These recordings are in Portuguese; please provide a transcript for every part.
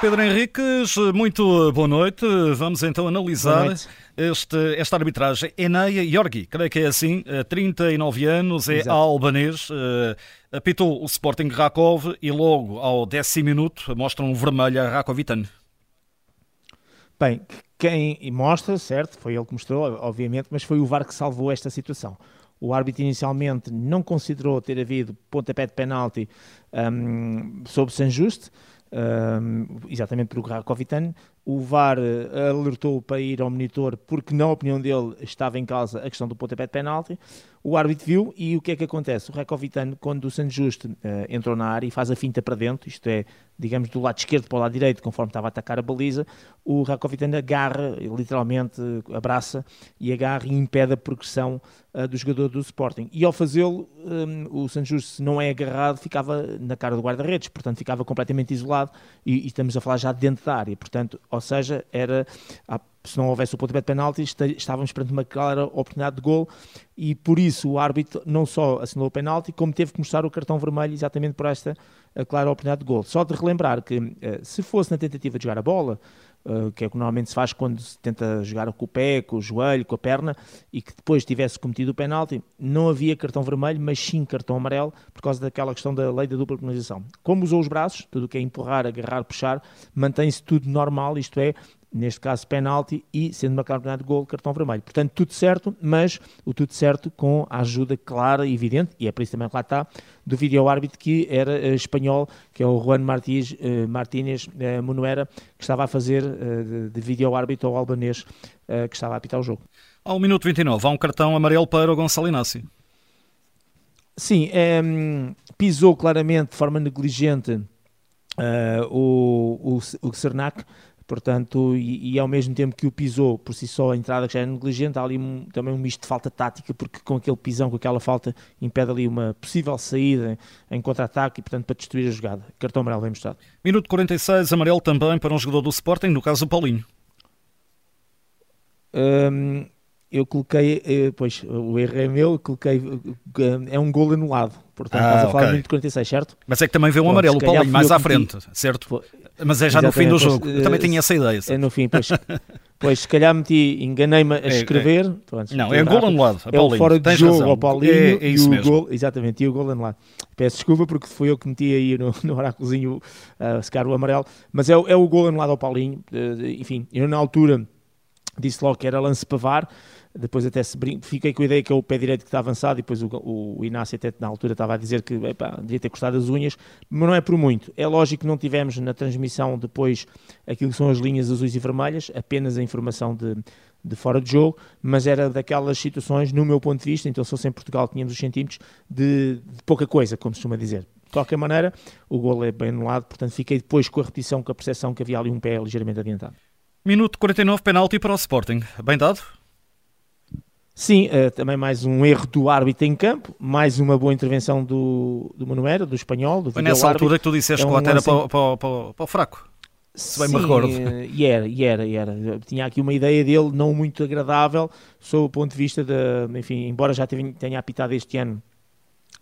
Pedro Henriques, muito boa noite. Vamos então analisar este, esta arbitragem. Eneia Yorgi, creio que é assim, 39 anos, é Exato. albanês, uh, apitou o Sporting Rakov e logo ao décimo minuto mostra um vermelho a Rakovitan. Bem, quem mostra, certo, foi ele que mostrou, obviamente, mas foi o VAR que salvou esta situação. O árbitro inicialmente não considerou ter havido pontapé de penalti um, sobre San Juste, um, exatamente por Rakovitan. O VAR eh, alertou para ir ao monitor porque, na opinião dele, estava em causa a questão do pontapé de penalti. O árbitro viu e o que é que acontece? O Rakovitan, quando o San Justo uh, entrou na área e faz a finta para dentro, isto é, digamos, do lado esquerdo para o lado direito, conforme estava a atacar a baliza, o Rakovitan agarra, literalmente abraça e agarra e impede a progressão uh, do jogador do Sporting. E ao fazê-lo, um, o San Justo, se não é agarrado, ficava na cara do guarda-redes, portanto ficava completamente isolado e, e, estamos a falar já dentro da área. Portanto, ou seja, era se não houvesse o pontapé de penalti, estávamos perante uma clara oportunidade de gol e por isso o árbitro não só assinou o penalti, como teve que mostrar o cartão vermelho exatamente por esta clara oportunidade de gol. Só de relembrar que eh, se fosse na tentativa de jogar a bola, Uh, que é o que normalmente se faz quando se tenta jogar com o pé, com o joelho, com a perna, e que depois tivesse cometido o penalti, não havia cartão vermelho, mas sim cartão amarelo, por causa daquela questão da lei da dupla penalização. Como usou os braços, tudo o que é empurrar, agarrar, puxar, mantém-se tudo normal, isto é, neste caso penalti e sendo uma clara de gol, cartão vermelho. Portanto, tudo certo, mas o tudo certo com a ajuda clara e evidente, e é por isso também que lá está, do vídeo-árbitro que era uh, espanhol, que é o Juan Martínez, uh, Martínez uh, Monuera, que estava a fazer uh, de, de vídeo-árbitro ao albanês que estava a apitar o jogo. Ao minuto 29, há um cartão amarelo para o Gonçalo Inácio. Sim, é, pisou claramente de forma negligente o, o, o Cernac, Portanto, e, e, ao mesmo tempo que o pisou por si só a entrada que já é negligente, há ali um, também um misto de falta tática, porque com aquele pisão, com aquela falta, impede ali uma possível saída em contra-ataque e, portanto, para destruir a jogada. Cartão amarelo bem mostrado. Minuto 46, amarelo também para um jogador do Sporting, no caso o Paulinho. Um, eu coloquei, eh, pois o erro é meu, coloquei, eh, é um gol anulado. Portanto, ah, estás a falar okay. minuto 46, certo? Mas é que também vê um amarelo, o Paulinho, mais à frente, certo? Mas é já no fim do jogo. Pois, eu também tinha essa ideia. É no fim, pois, pois se calhar meti, enganei-me a é, escrever. É, Pronto, não, é gol anulado. É o fora de jogo razão. ao Paulinho é, é isso e o mesmo. gol, exatamente, e o gol anulado. Peço desculpa porque foi eu que meti aí no, no oráculozinho uh, secar o amarelo, mas é, é o gol anulado ao Paulinho. Uh, enfim, eu na altura disse logo que era lance para VAR depois até se brin... fiquei com a ideia que é o pé direito que está avançado e depois o, o Inácio até na altura estava a dizer que epá, devia ter custado as unhas, mas não é por muito. É lógico que não tivemos na transmissão depois aquilo que são as linhas azuis e vermelhas, apenas a informação de, de fora de jogo, mas era daquelas situações, no meu ponto de vista, então se fosse em Portugal tínhamos os centímetros, de, de pouca coisa, como se costuma dizer. De qualquer maneira, o gol é bem anulado, portanto fiquei depois com a repetição, com a percepção que havia ali um pé ligeiramente adiantado. Minuto 49, penalti para o Sporting. Bem dado? Sim, uh, também mais um erro do árbitro em campo, mais uma boa intervenção do, do Manuera, do espanhol. Do Foi nessa altura que tu disseste é que o era para, para, para, para o fraco. Se bem Sim, me recordo. Eh, e era, e era, e era. Tinha aqui uma ideia dele não muito agradável, sob o ponto de vista de, enfim, embora já tenha apitado este ano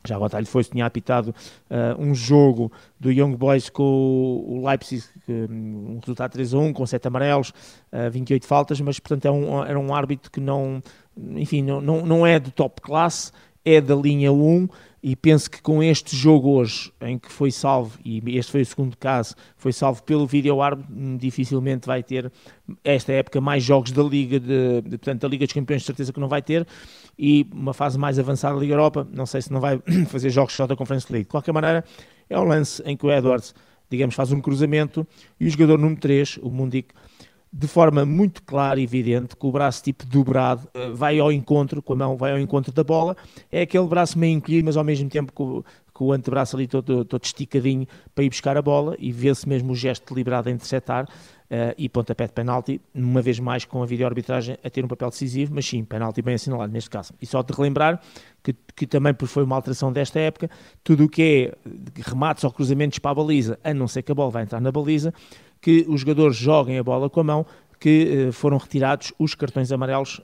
já o Batalha foi tinha apitado uh, um jogo do Young Boys com o Leipzig, um resultado 3 a 1, com 7 amarelos, uh, 28 faltas, mas portanto é um, era um árbitro que não, enfim, não, não, não é de top classe, é da linha 1 e penso que com este jogo hoje, em que foi salvo, e este foi o segundo caso, foi salvo pelo vídeo árbitro, dificilmente vai ter esta época mais jogos da Liga, de, de, portanto, da Liga dos Campeões, de certeza que não vai ter, e uma fase mais avançada da Liga Europa, não sei se não vai fazer jogos só da Conference League. De qualquer maneira, é um lance em que o Edwards, digamos, faz um cruzamento e o jogador número 3, o Mundic, de forma muito clara e evidente, com o braço tipo dobrado, eh, vai ao encontro, com a mão vai ao encontro da bola, é aquele braço meio encolhido, mas ao mesmo tempo com, com o antebraço ali todo, todo esticadinho para ir buscar a bola e vê-se mesmo o gesto deliberado a interceptar uh, e pontapé de penalti, uma vez mais com a videoarbitragem a ter um papel decisivo, mas sim, penalti bem assinalado neste caso. E só de relembrar que, que também foi uma alteração desta época, tudo o que é remates ou cruzamentos para a baliza, a não ser que a bola vai entrar na baliza, que os jogadores joguem a bola com a mão, que foram retirados os cartões amarelos,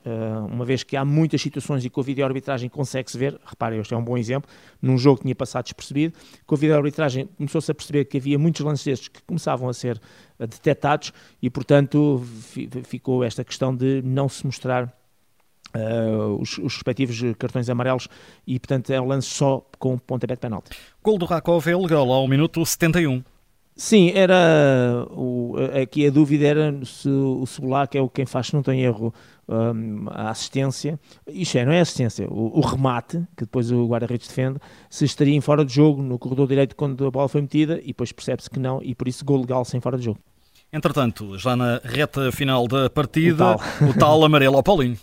uma vez que há muitas situações e com a videoarbitragem consegue-se ver, reparem, este é um bom exemplo, num jogo que tinha passado despercebido, com a videoarbitragem começou-se a perceber que havia muitos lances destes que começavam a ser detectados e, portanto, ficou esta questão de não se mostrar Uh, os, os, respectivos cartões amarelos e, portanto, é um lance só com pontapé de penalti. Gol do Rakov é legal ao minuto 71. Sim, era. O, aqui a dúvida era se o Subulac é o quem faz, se não tem erro, um, a assistência. Isto é, não é assistência, o, o remate, que depois o guarda-redes defende, se estaria em fora de jogo no corredor direito quando a bola foi metida e depois percebe-se que não, e por isso gol legal sem fora de jogo. Entretanto, já na reta final da partida, o tal, o tal amarelo ao Paulinho.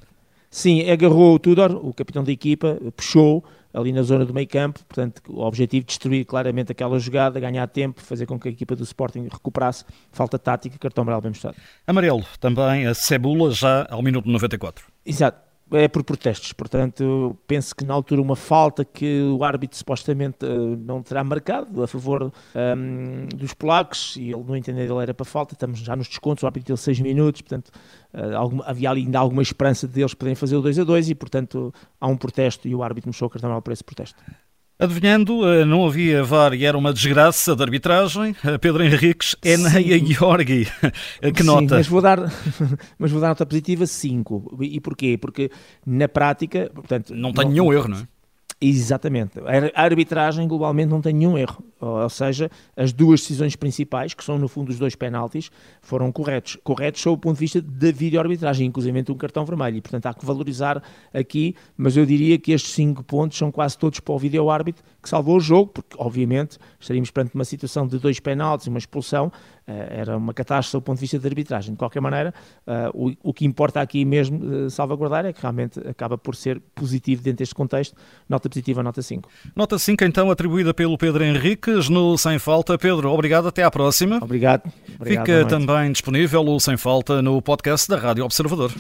Sim, agarrou o Tudor, o capitão da equipa, puxou ali na zona do meio campo, portanto o objetivo de destruir claramente aquela jogada, ganhar tempo, fazer com que a equipa do Sporting recuperasse, falta tática, cartão amarelo bem mostrado. Amarelo também a Cebula já ao minuto 94. Exato, é por protestos. Portanto, penso que na altura uma falta que o árbitro supostamente eh, não terá marcado a favor um, ehm, dos polacos e ele não entender ele era para falta. Estamos já nos descontos, o árbitro deu 6 minutos, portanto, uh, alguma, havia ainda alguma esperança deles poderem fazer o 2 a 2 e, portanto, há um protesto e o árbitro mostrou o cartão por esse protesto. Adivinhando, eh, não havia VAR e era uma desgraça de arbitragem. Eh, Pedro Henriques, Eneia Georgi. Eh, que nota? Sim, mas vou dar, mas vou dar nota positiva 5. E porquê? Porque na prática, portanto, não tem não, nenhum erro, não é? Exatamente. A arbitragem globalmente não tem nenhum erro. Ou seja, as duas decisões principais, que são no fundo os dois penaltis, foram corretos. Corretos sob o ponto de vista da videoarbitragem, inclusive um cartão vermelho. E portanto há que valorizar aqui, mas eu diria que estes cinco pontos são quase todos para o videoárbitro que salvou o jogo, porque obviamente estaríamos perante uma situação de dois penaltis e uma expulsão, era uma catástrofe do ponto de vista da arbitragem. De qualquer maneira, eh, o, que importa aqui mesmo salvaguardar é que realmente acaba por ser positivo dentro deste contexto. Nota positiva, nota 5. Nota 5, então, atribuída pelo Pedro Henriques no Sem Falta. Pedro, obrigado, até à próxima. Obrigado. obrigado Fica também disponível o Sem Falta no podcast da Rádio Observador.